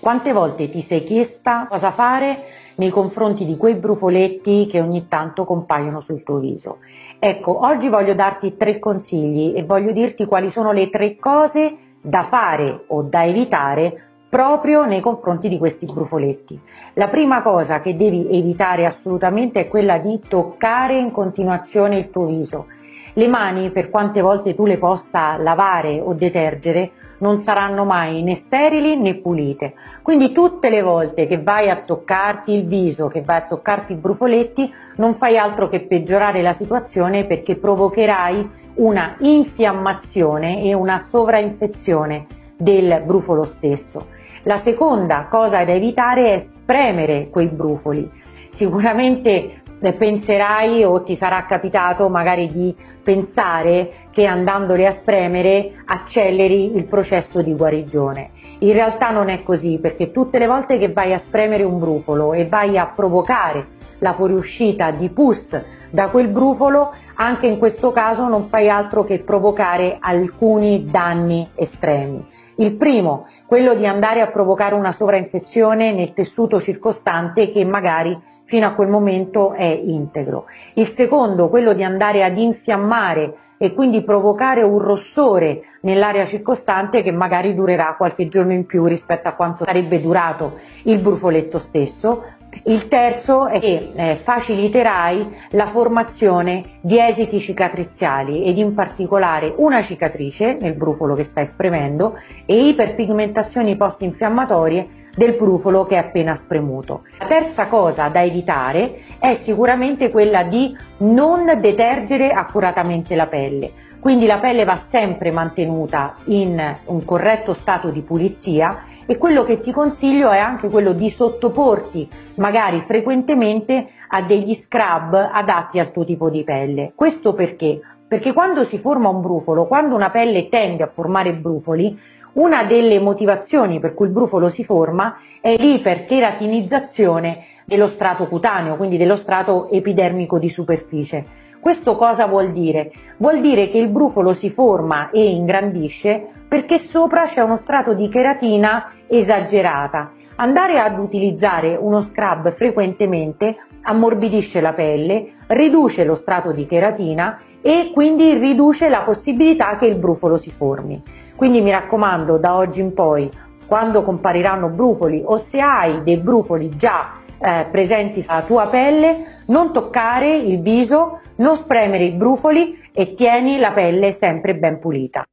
Quante volte ti sei chiesta cosa fare nei confronti di quei brufoletti che ogni tanto compaiono sul tuo viso? Ecco, oggi voglio darti tre consigli e voglio dirti quali sono le tre cose da fare o da evitare proprio nei confronti di questi brufoletti. La prima cosa che devi evitare assolutamente è quella di toccare in continuazione il tuo viso. Le mani, per quante volte tu le possa lavare o detergere, non saranno mai né sterili né pulite. Quindi tutte le volte che vai a toccarti il viso, che vai a toccarti i brufoletti, non fai altro che peggiorare la situazione perché provocherai una infiammazione e una sovrainfezione del brufolo stesso. La seconda cosa da evitare è spremere quei brufoli. Sicuramente penserai o ti sarà capitato magari di pensare che andandoli a spremere acceleri il processo di guarigione. In realtà non è così perché tutte le volte che vai a spremere un brufolo e vai a provocare la fuoriuscita di pus da quel brufolo, anche in questo caso non fai altro che provocare alcuni danni estremi. Il primo, quello di andare a provocare una sovrainfezione nel tessuto circostante che magari fino a quel momento è integro. Il secondo, quello di andare ad infiammare e quindi provocare un rossore nell'area circostante che magari durerà qualche giorno in più rispetto a quanto sarebbe durato il brufoletto stesso, il terzo è che eh, faciliterai la formazione di esiti cicatriziali ed in particolare una cicatrice nel brufolo che stai spremendo e iperpigmentazioni post-infiammatorie del brufolo che è appena spremuto. La terza cosa da evitare è sicuramente quella di non detergere accuratamente la pelle. Quindi la pelle va sempre mantenuta in un corretto stato di pulizia e quello che ti consiglio è anche quello di sottoporti magari frequentemente a degli scrub adatti al tuo tipo di pelle. Questo perché? Perché quando si forma un brufolo, quando una pelle tende a formare brufoli, una delle motivazioni per cui il brufolo si forma è l'iperkeratinizzazione dello strato cutaneo, quindi dello strato epidermico di superficie. Questo cosa vuol dire? Vuol dire che il brufolo si forma e ingrandisce perché sopra c'è uno strato di cheratina esagerata. Andare ad utilizzare uno scrub frequentemente ammorbidisce la pelle, riduce lo strato di cheratina e quindi riduce la possibilità che il brufolo si formi. Quindi mi raccomando, da oggi in poi, quando compariranno brufoli o se hai dei brufoli già eh, presenti sulla tua pelle, non toccare il viso, non spremere i brufoli e tieni la pelle sempre ben pulita.